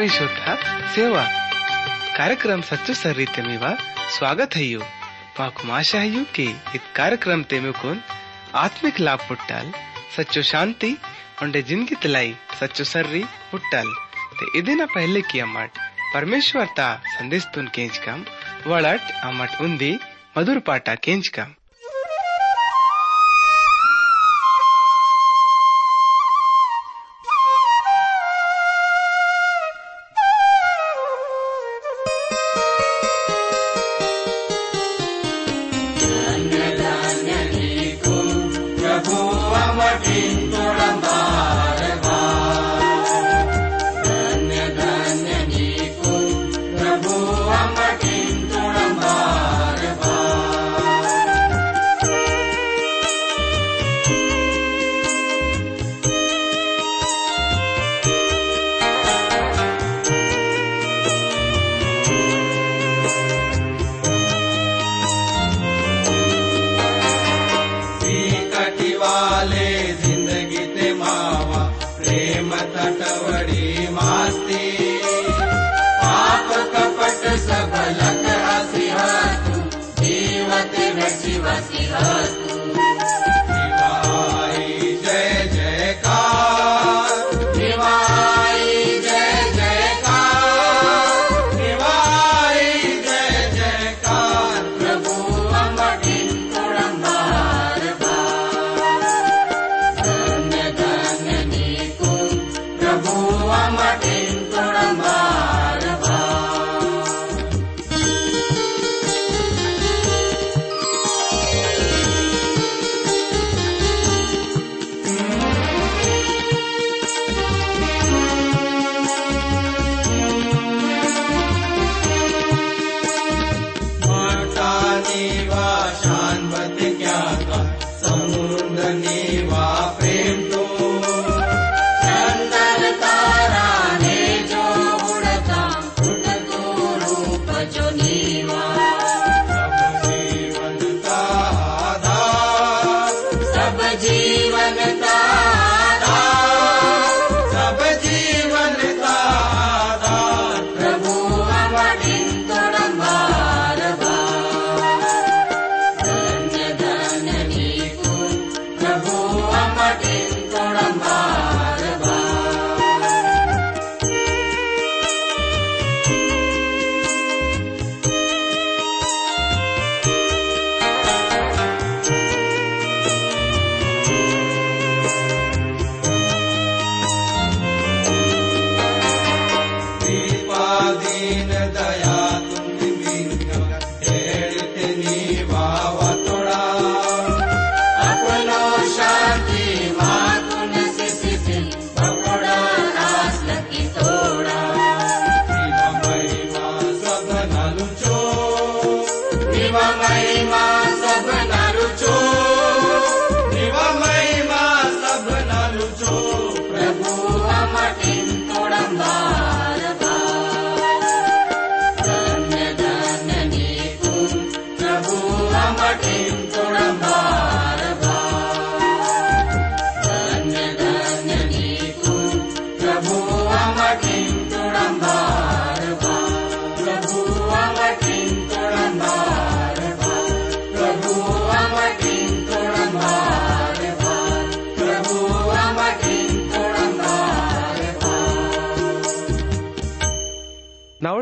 ಆತ್ಮೀಯ ಶೋಧ ಸೇವಾ कार्यक्रम सच्चो सर रीते मेवा स्वागत है यू माकुम आशा है यू कि इत कार्यक्रम ते में कौन आत्मिक लाभ पुट्टाल सच्चो शांति उंडे जिंदगी तलाई सच्चो सर्री पुट्टाल ते इदिना पहले की अमट परमेश्वर ता संदेश तुन केंच कम वड़ट अमट उंदी मधुर पाटा केंच कम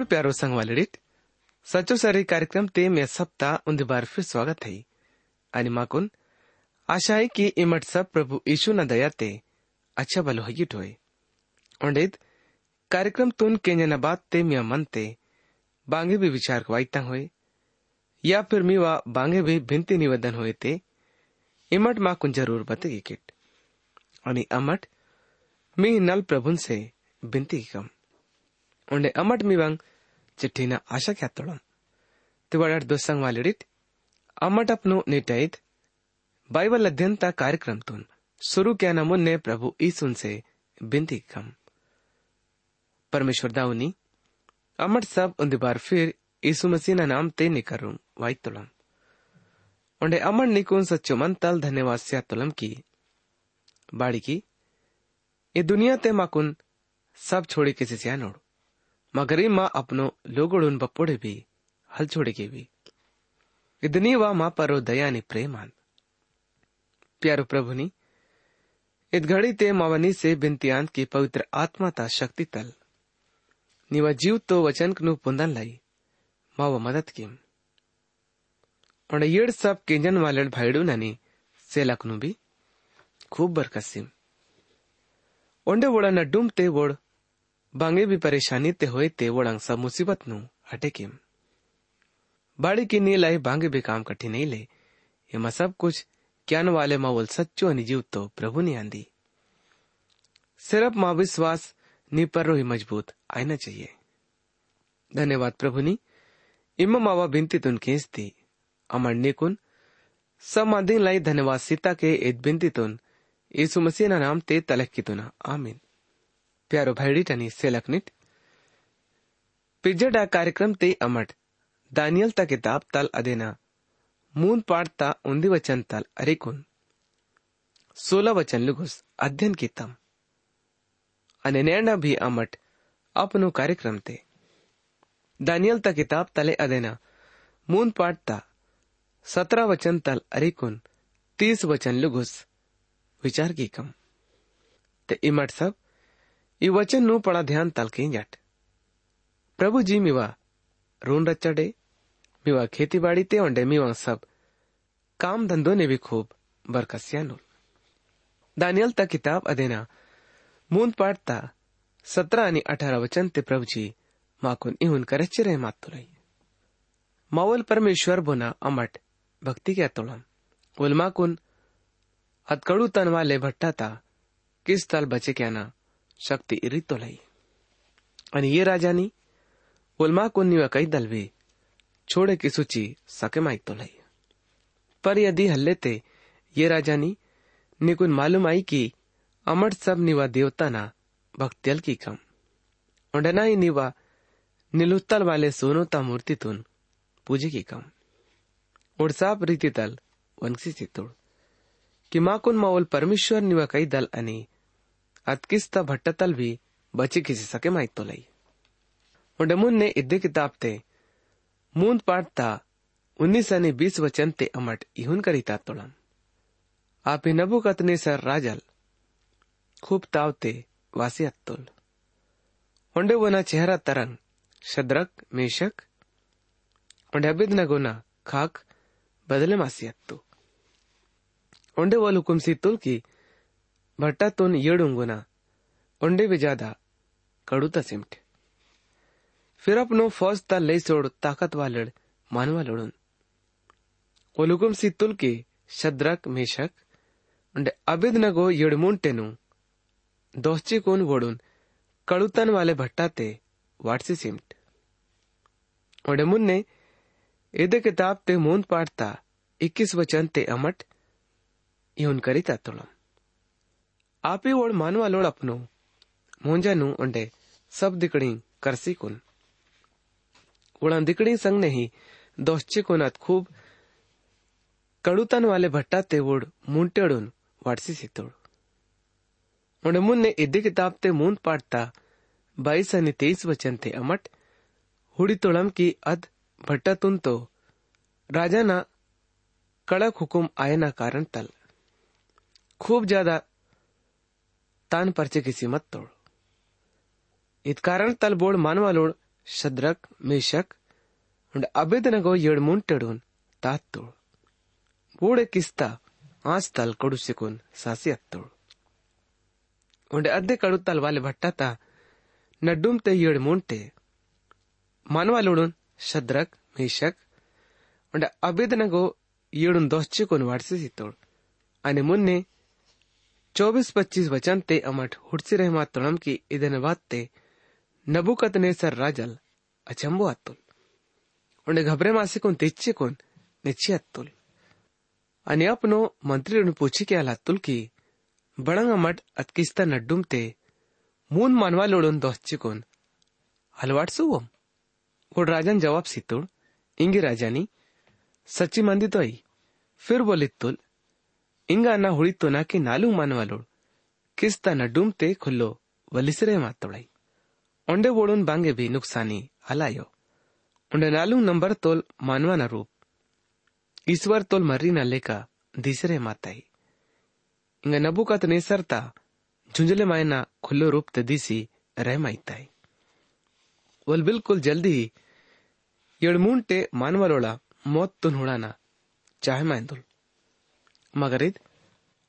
प्यारो संग वालड़ित सचो सरी कार्यक्रम ते में सप्ताह उन्द बार फिर स्वागत है। आणि माकुन आशा है कि इमट सब प्रभु यीशु न दया ते अच्छा भलो उंडेद कार्यक्रम तुन केन्या न बात ते मिया मन ते बांगे भी विचार वाईता होए, या फिर मीवा बांगे भी भिंती निवेदन होए ते इमट माकुन ज़रूर बतेगी किट आणि अमट मी नल प्रभुन से बिनती कम। उंडे अमट मिवंग चिट्ठी न आशा क्या तोड़म तिवाड़ दोसंग वालिडित अमट अपनो निटाइत बाइबल अध्ययन ता कार्यक्रम तुन शुरू क्या न मुन्ने प्रभु ईसुन से बिनती कम. परमेश्वर दाउनी अमट सब उन बार फिर ईसु मसीह ना नाम ते निकरूं वाई तुलम उंडे अमन निकुन सच्चो मन तल धन्यवाद स्या तुलम की. बाड़ी की, ये दुनिया ते माकुन सब छोड़ी किसी से नोड़. माँ अपनो लोगोड़ून बपोड़े भी, हल छोड़ेगी भी। इतनी वा माँ परो दयानी प्रेमान प्यारो प्रभुनी इत घड़ी ते मावनी से बिंतियांत की पवित्र आत्मा ता शक्ति तल। निवा जीव तो वचन कनु पुंदन लाई माव मदद की और येड़ सब केंजन वाले भाईडू ननी सेलकनु भी खूब बरकसिम ओंडे वोड़ा नड्डुम ते वोड़ बांगे भी परेशानी होए ते वोड़ंग सब मुसीबत नु हटे किम। बाड़ी की नी लाई बांगे भी काम कठी नहीं ले। ये सब कुछ क्यान वाले मावल सच्चो अनिजीव तो प्रभु ने आंदी। सिर्फ़ माँ विश्वास नी पर ही मज़बूत आना चाहिए। धन्यवाद प्रभु नी। इम मावा बिनती तुन खेस दी। अमर निकुन सब मादिन लाई धन्यवाद सीता के इत बिनती तुन। यीशु मसीह ना नाम ते तलक की तुना। आमीन। प्यारो भैडीटनी सेलकनित पिज्जडा कार्यक्रम ते अमट। दानियल ता किताब तल अदेना। मून पाठ ता उन्दी वचन तल अरिकुन। सोलह वचन लुगुस अध्ययन की तम अने नैना भी अमट अपनो कार्यक्रम ते। दानियल ता किताब तले अदेना। मून पाठ ता सत्रह वचन तल अरिकुन। तीस वचन लुगुस विचार की कम ते इमट सब नु पड़ा ध्यान तल के जट प्रभु जी मिवा रून रचड़े मिवा खेती बाड़ी ते ओंडे मिवा सब काम धंधो ने भी खूब बरकसिया नुल दानियल ता किताब अदेना मून पाडता सतरा आणि अठरा वचन ते प्रभुजी माकून इहून करेचे रे मातुलाई मावल परमेश्वर बोना अमट भक्ति के अतोलम उलमाकुन हथकड़ू तन वाले भट्टाता किस तल बचे क्या ना लई आणि ये राजानी उलमाकुन निवा कई दलवे छोड़े की सूची सके माई तो लई पर यदि हल्ले ते ये राजानी निकुन मालूम आई कि अमर सब निवा देवता ना भक्त्यल की कम उंडना ही निवा निलुत्तल वाले सोनोता मूर्ति तुन पूजे की कम उड़साप रीति दल वंशी चित्तोड़ कि माकुन माओल परमेश्वर निवा कई दल अनि अतकिस्ता भट्टतल भी बची किसी सके माई तो लई उंडमुन ने इद्दे किताब ते मूंद पाटता उन्नीस आणि बीस वचन ते अमट इहुन करीता तोड़म आप नबुकतने सर राजल खूब तावते वासी अत्तुल ಒಂಡೆ ವನ ಚೆಹರಾ ತರಂಗ್ ಶದ್ರಕ್ ಮೇಷಕ್ ಒಂಡೆ ಅಬಿದ್ನ ಗೊನ ಖಾಕ್ ಬದಲೆ ಮಾಸಿಯತ್ತು ಒಂಡೆ ವಾಲು ಕುಂಸಿ ತುಲ್ಕಿ ಭಟ್ಟ भट्टा भट्टातून येडुंगुना, ओंडे विजादा, कडूता सिमट. फिर अपनो फौज ता लई सोड ताकत वालड, मानवा लड़ून. ओलुकुम सी तुल के शद्रक मेशक उंडे अबिद नगो येडमुन टेनु दोस्ची कोन वोडून, कड़ुतन वाले भट्टा ते वाटसी सिमट. ओडमुन ने इद किताब ते मोन पाठता इक्कीस वचन ते अमट, यून करी तातुलम आपी ओड मानवा लोड अपनो। मोंजानु उंडे, सब दिकड़ी करसी कुन। उड़ा दिकड़ी संग नहीं दोस्ती कुनात खूब कड़ुतन वाले भट्टाते वोड मुंटेडून वाटसी सितोड। उन्हें मुन्ने इद्दी किताब ते मूंद पाटता बाईस आणि तेईस वचन ते अमट, हुडी तोळम की अद भट्टातून तो राजाना कड़क हुकुम आयना कारण तल। खूब ज़्यादा तान पर्चे किसी मत तोड़ इत कारण मानवा लोड शद्रक मेशक उंड अभेदनगो येड़मुन टेडून तात तोड़ बोड किस्ता आज तल कड़ू सिकुन सासी तोड़ उंड अद्धे कड़ू तल वाले भट्टा ता नड्डुम ते येड़मुन ते मानवालोड़ून शद्रक मेशक उंड अभेदनगो येड़ून दोस्चे कोन वाडसे तोड़ आणि मुन्ने चौबीस पच्चीस वचन ते अमठ हुडसी रहमा तुणम की इधन इदनवाद ते नबुकत ने सर राजल अचंबो अतुल उन्हें घबरे मासे कुन तिच्चे कुन निच्चे अतुल अन्य अपनो मंत्री उन्हें पूछी के अलातुल की, बड़ंग अमठ अतकिस्ता नड्डुम ते, मून मानवा लोड़न दोस्चे कुन, हलवाट सुवम? और राजन जवाब सीतुड़, इंगी राजानी, सच्ची मंदी तो आई फिर बोली तुल ना हुड़ी तो ना कि नालू मानवा लोड किस्ता नड्डुम ते खुल्लो वलिसरे मातोड़ाई ओंडे वोडून बांगे भी नुकसानी हलायो उंडे नालू नंबर तोल मानवाना रूप ईश्वर तोल मर्री ना लेका दिसरे माताई इंग नबुकत नेसरता झुंझले मायना खुल्लो रूप ते दिसी रह माइताई वल बिल्कुल जल्दी ही ಎಳ್ಮೂಂಟೆ ಮಾನವರೊಳ ಮೂವತ್ತು ಹುಳಾನ ಚಾಹೆ ಮಾಯಿಂದುಲ್ ಮಗರಿದ್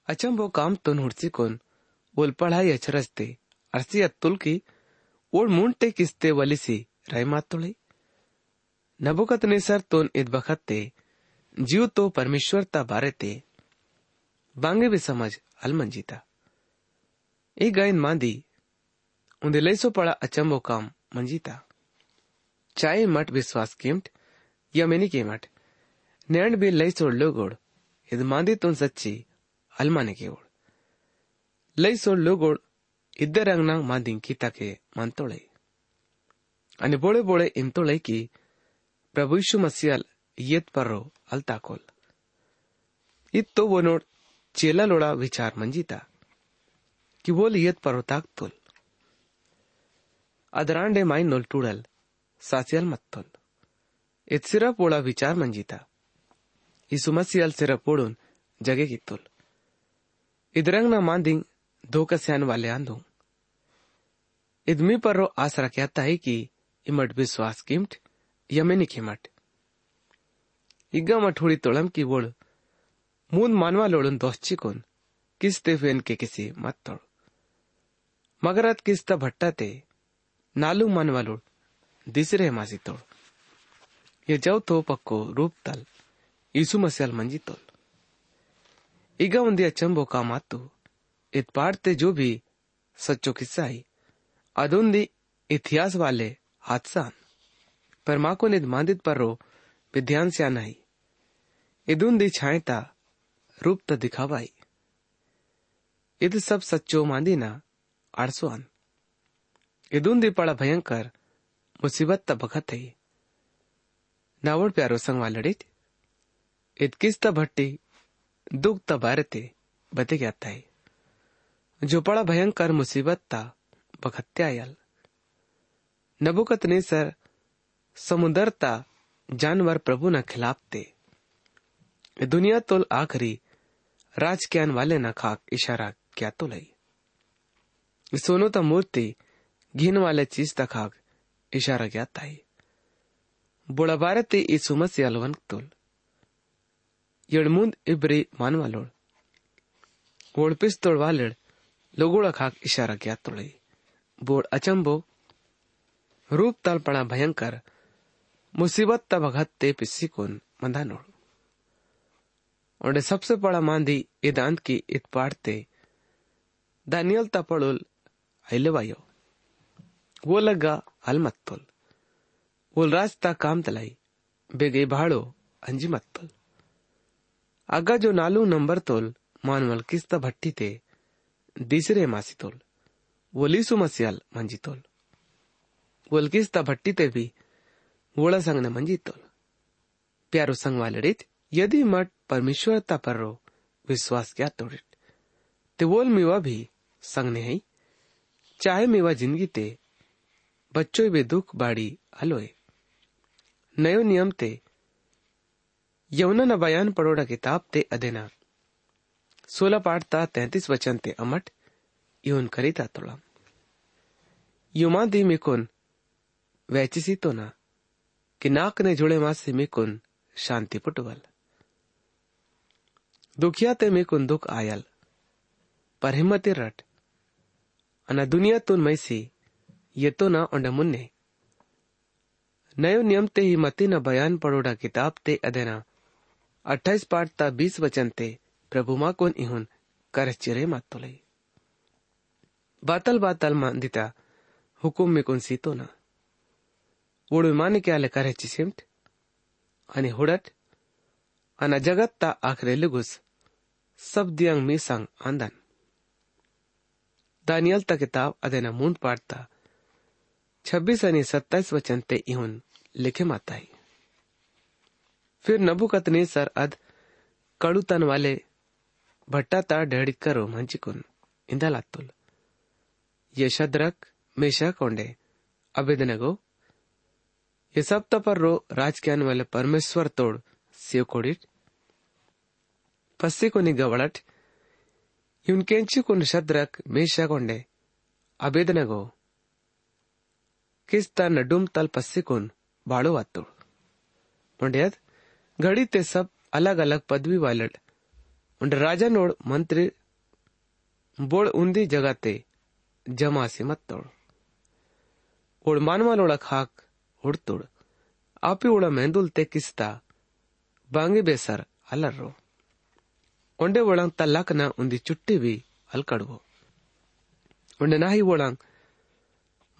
ಅಚಂಬೋ ಕಾಮ್ ತುನ್ ಹುಡ್ಸಿಕೊನ್ ಒಲ್ ಪಳಾಯಿ ಅಚರಸ್ತೆ ಅರ್ಸಿ ಅತ್ತುಲ್ ಕಿ ಓಳ್ ಮೂಂಟೆ ಕಿಸ್ತೆ ವಲಿಸಿ ರೈ ಮಾತುಳಿ नबुकत नेसर तोन इत बखत्ते जीव तो परमेश्वर ता बारे ते बांगे भी समझ अलमंजीता ए गायन मांदी उन्दे लेसो पड़ा अचंबो काम मंजीता चाय मठ विश्वास केमट या मैंने केमट नैंड ಹಿದಮಾಂದಿತ್ತೊಂದು ಸಚ್ಚಿ ಅಲ್ಮಾನೆಗೆ ಓಡ್ ಲೈಸೋಡ್ ಲೋಗೋಡ್ ಇದ್ದರಂಗ್ನಾಂಗ್ ಮಾದಿಂಕಿ ತಾಕೆ ಮಂತೋಳೈ અને બોળે બોળે એમ તો લઈ કી પ્રભુ ઈશુ મસીયાલ યત પરો અલતાકોલ ઈ તો વનોડ ચેલા લોડા વિચાર મંજીતા કે બોલ યત પરો તાકતોલ અદરાંડે માઈ નોલ ટુડલ સાચેલ મત્તોલ ઇત સિરપ ઓળા વિચાર મંજીતા ओढून जगे कित्तोल इदरंग ना मांदिंग धोकस्यान वाले आंधो इदमी पर्रो आसरा कहता है कि इमट विश्वास किमट यमेनी खिमट इग्गा मठोड़ी तोड़म की वोड़ मून मानवा लोड़न दोस्ची कोन किस्ते फेन के किसी मत तोड़ मगरत किस्ता भट्टा ते नालू मानवा लोड़ दिसरे मासी तोड़ ये जव तो पक्को रूप तल मंजी तोल इगा उन्दी अचंबो का मातु इत पाड़ते जो भी सच्चो किस्सा ही अदुंदी इतिहास वाले हादसान पर माँ को निद पर रो विध्यान से आनाई इदुंदी छायता रूप त दिखावाई इद सब सच्चो मांदी ना आड़सोन इदुंदी पड़ा भयंकर मुसीबत त है नावड़ प्यारो संग वालड़ित इत किस त भट्टी दुख त बारते बते गया है जो पड़ा भयंकर मुसीबत ता बखत्या आयल नबुकत ने सर समुदरता जानवर प्रभु न खिलाफ ते दुनिया तोल आखरी राज ज्ञान वाले न खाक इशारा क्या तो लई सोनो ता मूर्ति घिन वाले चीज ता खाक इशारा क्या ताई बुड़ा बारते ಈ ಸುಮಸಿ ಅಲ್ವನ್ ತೋಲ್ ಎಡ್ಮುಂದ್ ಇಬ್ರಿ ಮಾನವಾಲೋಳ್ ಓಳ್ಪಿಸ್ತೋಳ್ ವಾಲೆಳ್ ಲಗುಳ खाक इशारा क्या तोड़ई बोड़ अचंबो रूप ताल पड़ा भयंकर मुसीबत तब ते पिस्सी कोन मंदा नोड़ और सबसे बड़ा मांदी इदांत की इत पाड़ते दानियल तपड़ुल आइले वायो वो लगा अलमत्तुल वो रास्ता काम तलाई बेगे भाड़ो अंजी मत्तुल अग्गा जो नालू नंबर तोल, मानवल किस्ता भट्टी ते, दिसरे मासी तोल वो लीसु मसियाल मंजी तोल। वलकिस्ता भट्टी ते भी वोड़ा संग ने मंजी तोल। प्यारो संग वाले यदि मठ परमेश्वरता पर रो, विश्वास क्या तोड़ित ते वोल मीवा भी संग ने है, चाहे मेवा ज़िंदगी ते, बच्चों बे दुख बाड़ी हलोए। नयो नियम ते यमुना न बयान पड़ोड़ा किताब ते अदेना सोलह पाठ ता तैतीस वचन ते अमट, यून करीता तोड़ा युमा दी मिकुन वैचिसी तो ना कि नाक ने जुड़े मासे मिकुन शांति पुटवल। दुखिया ते मिकुन दुख आयल, पर हिम्मती रट। अना दुनिया तुन मैसी, ये तो ना उंड मुन्ने। नयो नियम ते ही मती न बयान पड़ोड़ा किताब ते अदेना अट्ठाईस पाठ ता बीस वचन ते प्रभु मा कोन इहुन कर चिरे मत मातोलई बातल बातल मांदिता हुकुम में कोण सीतो ना। वोडू माने के आले करे चिसिमट आणि हुडट अना जगत ता आखरे लुगुस सब दियांग मी सांग आंदन। दानियल ता किताब अदेना मूंद पाड़ता छब्बीस अनि सत्ताईस वचन ते इहुन लिखे माताई फिर नबुकत ने सर अद कड़ू तन वाले भट्टा ता डेढ़ करो मंचिकुन इंदा लातुल ये शद्रक मेशक ओंडे अबेदनगो ये सप्त पर रो राजज्ञान वाले परमेश्वर तोड़ सेव कोडिट पस्सी को गवड़ट इनकेंची को शद्रक मेशा कोंडे अबेदनगो किस नडुम घड़ी ते सब अलग अलग पदवी वालड़ उन राजन मंत्री बोड़ उंदी जगह ते जमा से मत तोड़। ओड़ मानवाल ओड़ा खाक उड़ तोड़। आपी ओड़ा मेहंदुल ते किस्ता बांगे बेसर अलर रो। ओंडे वड़ंग तलाक ना उंदी चुट्टी भी अलकड़ वो। ओंडे ना ही वड़ंग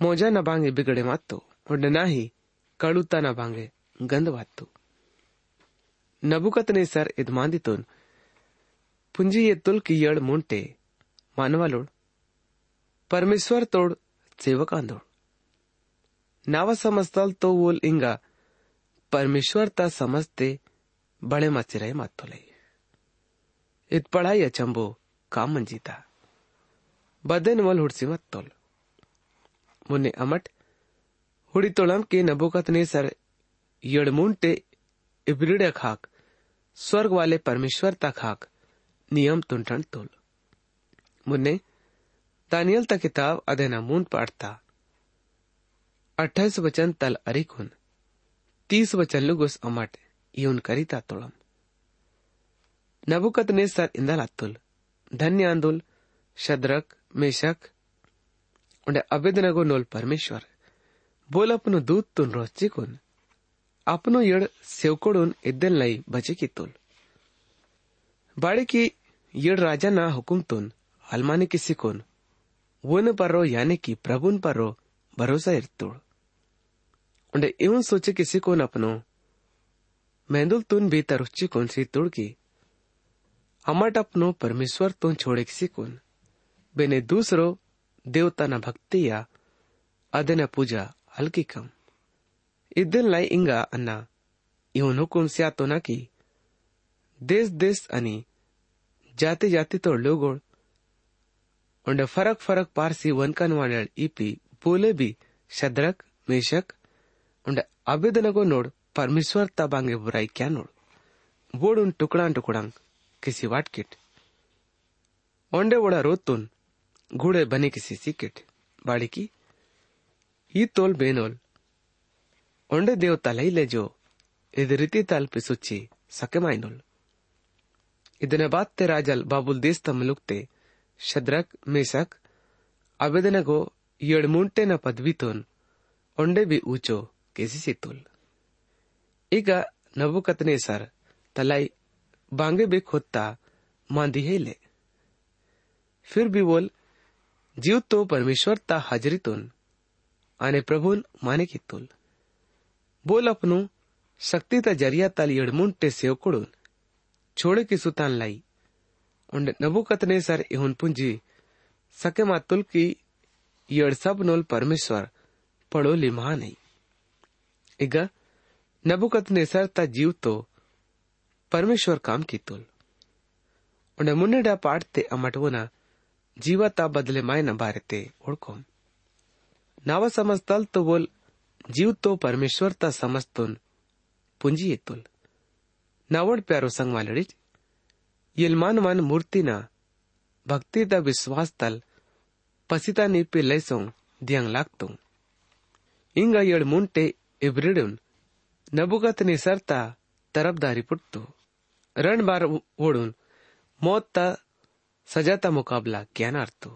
मोजा ना बांगे बिगड़े मातो। ओंडे ना ही कड़ूता ना बांगे गंद वातो। ನಬುಕತನೇಸರ್ ಇದ್ ಮಾಂದಿತೋನ್ पुंजी ये तुल की यड़ मुंटे मानवा लोड परमेश्वर तोड सेवक आंदोड नावा समजताल तो वोल इंगा परमेश्वर ता समजते बड़े मचिराई मातोले इत पढ़ाई अचंबो काम मंजीता बदन वल हुड़सी मत तोल मुन्ने अमट हुड़ी तोलम के नबुकत ने सर यड़मुंटे इब्रिड खाक स्वर्ग वाले परमेश्वर तक खाक नियम तुंठन तोल। मुन्ने दानियल ता किताब अदेना मून पाठता अट्ठाईस वचन तल अरिकुन तीस वचन लुगुस अमट यून करीता तोड़म नबुकत ने सर इंदल अतुल धन्य आंदुल शद्रक, मेशक, उंडे अबेदनगो नोल परमेश्वर बोल अपनो दूत तुन रोचिकुन अपनो यड सेवकोडून इद्दलनाई बचे कितोल बाड़े यड राजा ना हुकुम तुन, अलमाने किसी कोन वन परो यानी कि प्रभुन परो भरोसा इरतोड़ उंडे इवन सोचे किसी कोन अपनो मेहंदुल तुन भी तरुच्ची कोन सी तुड़ की, अमट अपनो परमेश्वर तुन छोड़े किसी कोन बेने दूसरो देवता न भक्ति या अदन पूजा हल्की कम इद्दलनाई इंगा अन्ना ಇವನ್ ಹುಕುಂ ಸ್ಯಾತೋನಾಕಿ देश देश अनि जाति जाति तो लोगों उन्हें फरक फरक पारसी वनकन वाले इपी बोले भी शद्रक मेशक उन्हें अभिदन को नोड परमेश्वर तबांगे बुराई क्या नोड बोड़ उन टुकड़ा टुकड़ा किसी वाट किट ओंडे वोड़ा रोतुन घोड़े बने किसी सिकिट बाड़ी की ಈ ತೋಲ್ ಬೇನೋಲ್ ಒಂಡೆ ದೇವ್ ತಲೈಲೆ ಜೋ ಇದು ರೀತಿ ತಲ್ಪಿಸುಚ್ಚಿ ಸಕೆಮಾಯ್ನೋಲ್ ಇದನ್ನ ಬಾತ್ತೆ ರಾಜಲ್ ಬಾಬುಲ್ ದೇಸ್ತ ಮಲುಕ್ತೆ ಶದ್ರಕ್ ಮೇಸಕ್ ಅವೆದನಗೋ ಏಳ್ ಮುಂಟೆನ ಪದವಿತೋನ್ ಒಂಡೆ ಬಿ ಊಚೋ ಕೆಸಿಸಿತೋಲ್ ಈಗ ನಬುಕತ್ನೆ ಸರ್ तलाई बांगे बे खोदता मांदी हेले फिर भी बोल जीव तो परमेश्वर ता हाजरीतून आणि प्रभून माने कितोल बोल अपनू शक्तीचा ज़रिया ताल येडमुंड ते सेवकडून छोड़े की सुतान लाई। उंड नबुकतने सर इहुन पुंजी, सके मातुल की येड सब नोल परमेश्वर, पड़ो लिमहा नहीं इग नबुकतने सर ता जीव तो परमेश्वर काम की तुल उंड मुन्नेडा पाटते अमटवना जीवता बदले माय न बारते ओळखोम नाव समजताल तो बोल जीव तो परमेश्वर ता समजतोन पुंजी येतुल नावड प्यारो संग मालडीच यलमान मान मूर्तीना भक्तीदा विश्वास तल पसिता नी पे लैसों दियांग लागतो इंगा यड मुंटे इब्रिडून नबुगत ने सरता तरफदारी पुटतो रण बार ओढून मौत ता सजाता मुकाबला ज्ञानार्थो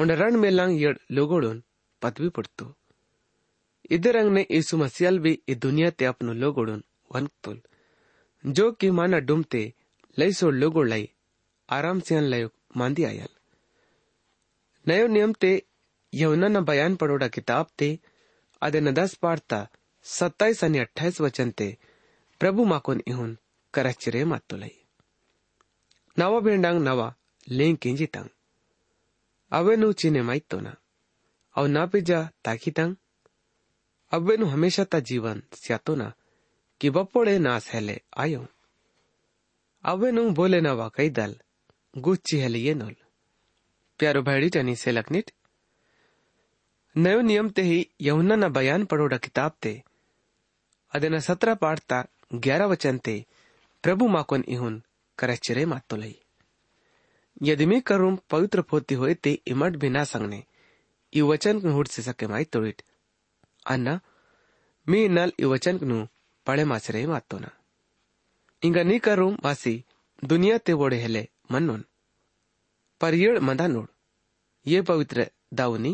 तल उंड रण मेलांग यड लोगोडून पदवी पडतो इधरंग ने यीशु मसीहल भी इ दुनिया ते अपनो लोगोडून वनकतोल जो कि माना डुमते, लई सोड लोगोड लाई, आराम से लय मांदी आयल। नयो नियम ते यहुना न बयान पड़ोड़ा किताब ते आदे न दस पाड़ता सत्ताईस आणि अट्ठाईस वचन ते, प्रभु माकोन इहुन करचिरे मातोलाई नवा भेंडांग नवा लें किंजितांग माइतोना अव ना पिजा ताकितांग अवेनु हमेशा ता जीवन स्यातोना कि बपोड़े ना सहले आयो अवेनु बोले नवा कई दल गुच्ची हेले ये नोल प्यारो भाईडी टनी से लखनीट नयो नियम ते ही यहुना न बयान पढ़ोड़ा किताब ते अदेना सत्रह पाठ ता ग्यारह वचन ते प्रभु माकोन इहुन करचिरे मातो लई यदि मी करूम पवित्र पोती होए ते इमट भी ना संगने ಈ ವಚನ ಹುಡ್ಸಿ ಸಕ್ಕೆ ಮಾಯಿ ತೊಳಿಟ್ ಅನ್ನ ಮೀ ನಲ್ ಈ ವಚನ ಪಳೆ ಮಾಸರೆ ಮಾತೋನ ಇಂಗ ನೀ ಕರು ವಾಸಿ दुनिया ते वोड़े हेले मन्नोन पर येळ मंदा नोड ये पवित्र दावनी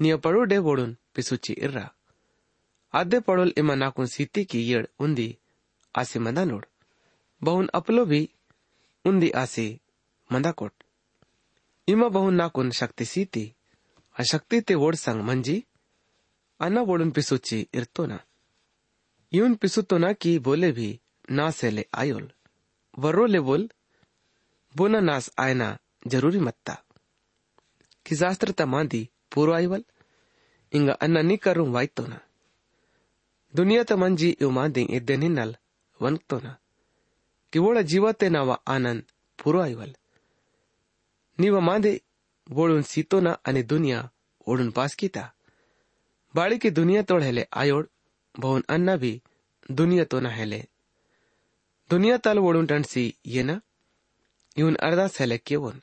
निय पड़ोडे वोडून पिसुची इर्रा आद्य पड़ोल इमा नाकून सीती की येळ उंदी आसे मंदा नोड बहुन अपलो भी उंदी आसे मंदा कोट इमा बहुन नाकून शक्ति सीती ಆ ಶಕ್ತಿ ತೆ ಓಡ್ಸಂಗ್ ಮಂಜಿ ಅನ್ನ ಓಡನ್ ಪಿಸುಚ್ಚಿ ಇರ್ತೋನ ಇವನ್ ಪಿಸುತ್ತೋನ ಕಿ ಬೋಲೆ ಭಿ ನಾ सेले आयोल वर्रो ले बोल बोना नास आयना जरूरी मत्ता कि शास्त्र तमांदी पूर्व आईवल इंग अन्न नी करूं वाइतोना दुनिया त मंजी यु मांदी इद्दे निन्नल वनक्तोना कि वोड़ा जीवते नाव आनंद पूर्व आईवल ನೀವ ಮಾಂದೆ वोळून सीतोना आणि दुनिया ओढून पास कीता बाळीकी दुनिया तोड हेले आयोड भवन अन्ना भी दुनिया तो ना हेले दुनिया ताल ओढून टणसी येना इहुन अरदास हेले केवोन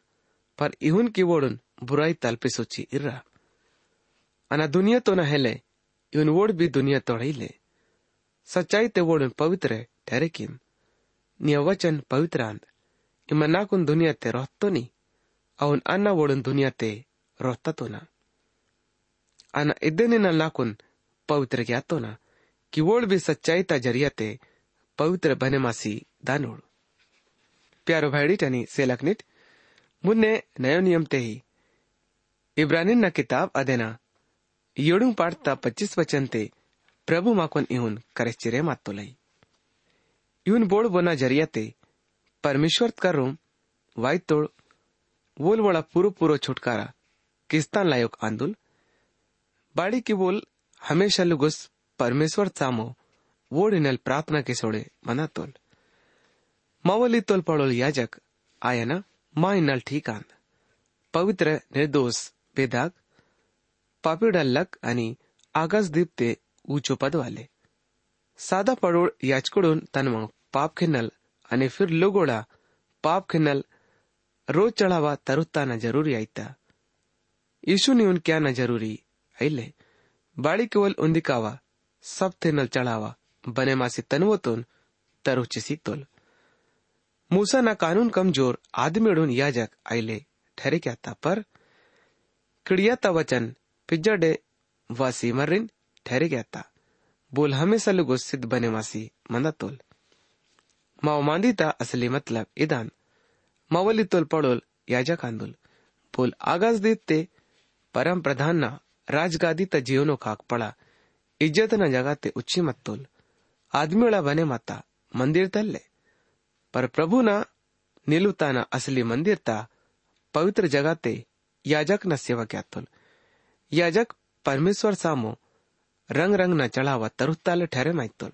पर इहुन की ओढून बुराई ताल पिसोची इर्रा अना दुनिया तो ना हेले इहुन वोड भी दुनिया तोड़ीले सच्चाई ते वोडून पवित्र ठहरे किम निय वचन पवित्रांत इमा नाकुन दुनिया ते रहतो नी ಅವನ್ ಅನ್ನ ಓಡನ್ ದುನಿಯಾತೆ ರೊತ್ತತೋನ ಅನ ಇದ್ದೆನಿನ ನಾಕುನ್ ಪವಿತ್ರ ಗ್ಯಾತೋನ किवोड़ भी सच्चाई ता जरियाते पवित्र बने मासी दानोड़ प्यारो भाईडी टनी सेलकनिट मुन्ने नयो नियम ते ही इब्रानी न किताब अदेना योडू पाठता पच्चीस वचन ते प्रभु माकोन इहुन करेचिरे मातो लई इहुन बोड़ बोना जरियाते परमेश्वर करूम वाई तोड़ वोल वड़ा पूरो पूरो छुटकारा। किस्तान लायक आंदोल। बाड़ी की बोल, हमेशा लुगुस परमेश्वर सामो वोडिनल प्रार्थना के सोड़े, मना तोल। मावली तोल पड़ोल याजक आयना मा इनल ठीक आंद। पवित्र, निर्दोष, बेदाग। पापीडल्लक आणि आकाशदीप ते ऊंचो पद वाले। सादा पडोळ याचकडून ರೋಜ್ ಚಳಾವ ತರುತ್ತಾನ ಜರೂರಿ ಆಯ್ತಾ? ಯೇಸುನಿ ಉನ್ ಕ್ಯಾನ ಜರೂರಿ? ಐಲೆ, ಬಾಳಿಕವಲ್ ಉಂದಿಕಾವ ಸಬ್ ತಿನ್ನಲ್ ಚಳಾವ ಬನೆ ಮಾಸಿ ತನ್ವತೋನ್, ತರುಚಿಸಿ ತೋಲ್. मूसा ना कानून कमज़ोर आदमीडून याजक आईले ठरे क्या था पर किडियाता वचन पिज्जडे वासी मरिन ठहरे क्या था बोल हमेशा लोगो सिद्ध बने मासी मंदा तोल माओ मांदी था असली मतलब इदान मावलीतोल पडोल याजक आंदोल बोल आगाज़ देते, परम प्रधान ना राजगादी त जीवनो पड़ा। इज़्ज़त न जगह ते उच्ची मत तोल। आदमीड़ा बने माता, मंदिर तल्ले। पर प्रभु ना निलुता ना असली मंदिर ता, पवित्र जगह ते याजक न सेवा क्या तोल। याजक परमेश्वर सामो, रंग रंग न चढ़ावा तरुताले ठहरे माई तोल।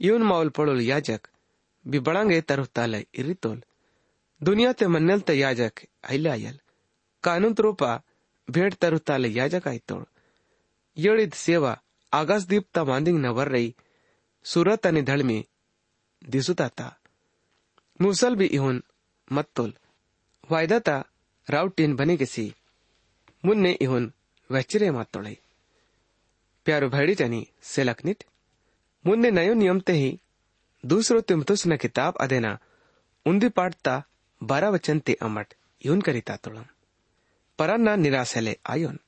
यून माउल पड़ोल याजक भी बड़ांगे तरुताले इरी दुनिया ते मन्नल ते याजक, आइले आयल। कानून रूपा भेट तरुताले याजक आयतोळ येळीत सेवा, आगास दीप्ता मांदिंग न वर्रई सुरत आणि धळमी दिसूत आता मुसल भी इहुन मत्तोल वायदाता रावटीन बने गेसी मुन्ने इहुन वचिरे मातोळे प्यारो भैडी टनी सेलकनिट मुन्ने नयो नियम ते ही दूसरो तिमतुस न किताब अदेना उंदी पाटता बारा वचन ते अमट यून करिता तुड़म परन्ना निराशले आयोन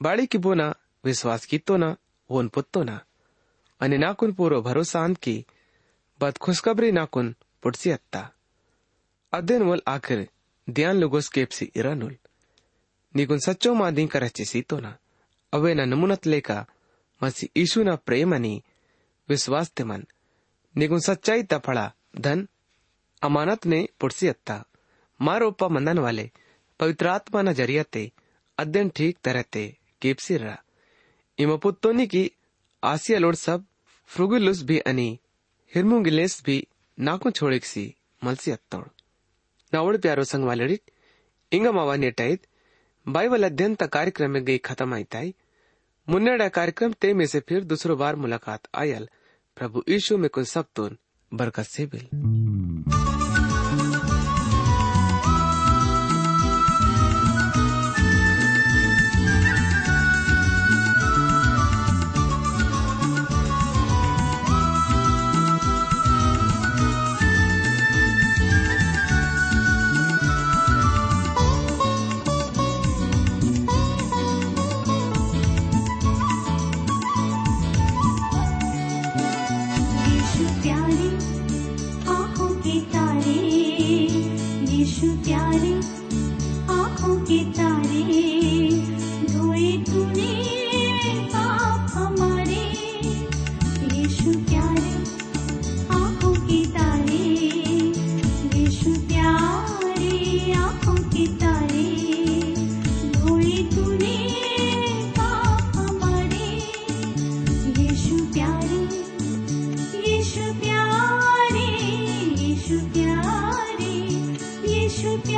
बाड़ी की बोना विश्वास की तो ना वोन पुत्तो ना अने नाकुन पूरो भरोसान की बद खुशखबरी नाकुन पुटसी अत्ता अध्ययन वोल आखिर ध्यान लुगोस केप सी इरानुल निकुन सच्चो मादी कर चेसी तो ना अवे न नमुनत लेका मसी ईशु न प्रेम अनी विश्वास ते मन निकुन सच्चाई तफड़ा धन आणि विश्वास ते मन निकुन सच्चाई तफड़ा धन अमानत ने पुटसी अत्ता मारोपा मंदन वाले पवित्रात्मा जरियाते अध्ययन ठीक तरह ते केपसिरा इम पुत्तोनी की आसिया लोड सब फ्रुगुलुस भी अनि हिरमुगिलेस भी नाकु छोड़ेक सी मलसी अत्तोड़ नावड़ प्यारो संग वालेडिट ಇಂಗ ಮಾವ नेटाईत बाइबल अध्ययन ता कार्यक्रम में गई खत्म आईताई मुन्नेड़ा कार्यक्रम ते में से फिर दूसरो बार मुलाकात आयल प्रभु यीशु में कुछ सब तो बरकत से बिल यीशु प्यारे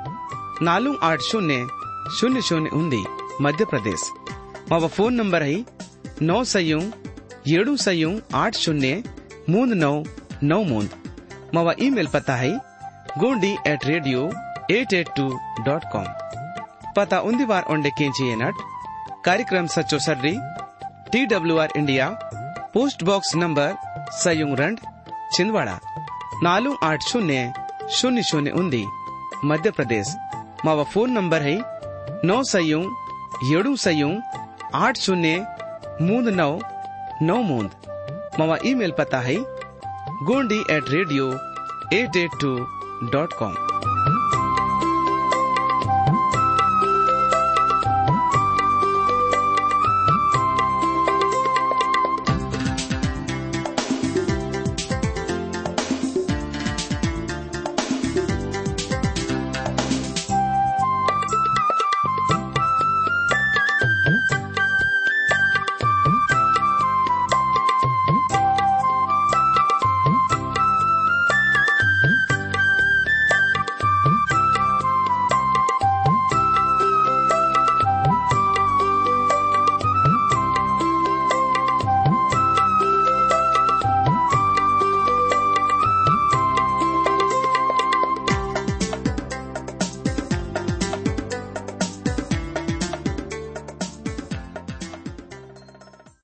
నాలుగు ఆరు శూన్య శూన్య శూన్య ఉంది మధ్యప్రదేశ్ మా ఫోన్ నంబర్ है नौ सयू ಏಳು सयू आठ शून्य मूंद नौ नौ मूंद मावा ईमेल पता है Gondi at radio eight eight two dot com पता उन्दी बार ओंडे केंची एनट कार्यक्रम सच्चो सर्री T W R India post box number సయ్యూరండ్ చిందవాడ నాలుగు ఆరు శూన్య శూన్య శూన్య ఉంది మధ్యప్రదేశ్ मावा फ़ोन नंबर है नौ ಸೈಯೂ ಏಳು ಸೈಯೂ आठ शून्य, मूंद नौ नौ मूंद। मवा ईमेल पता है Gondi at radio eight eight two dot com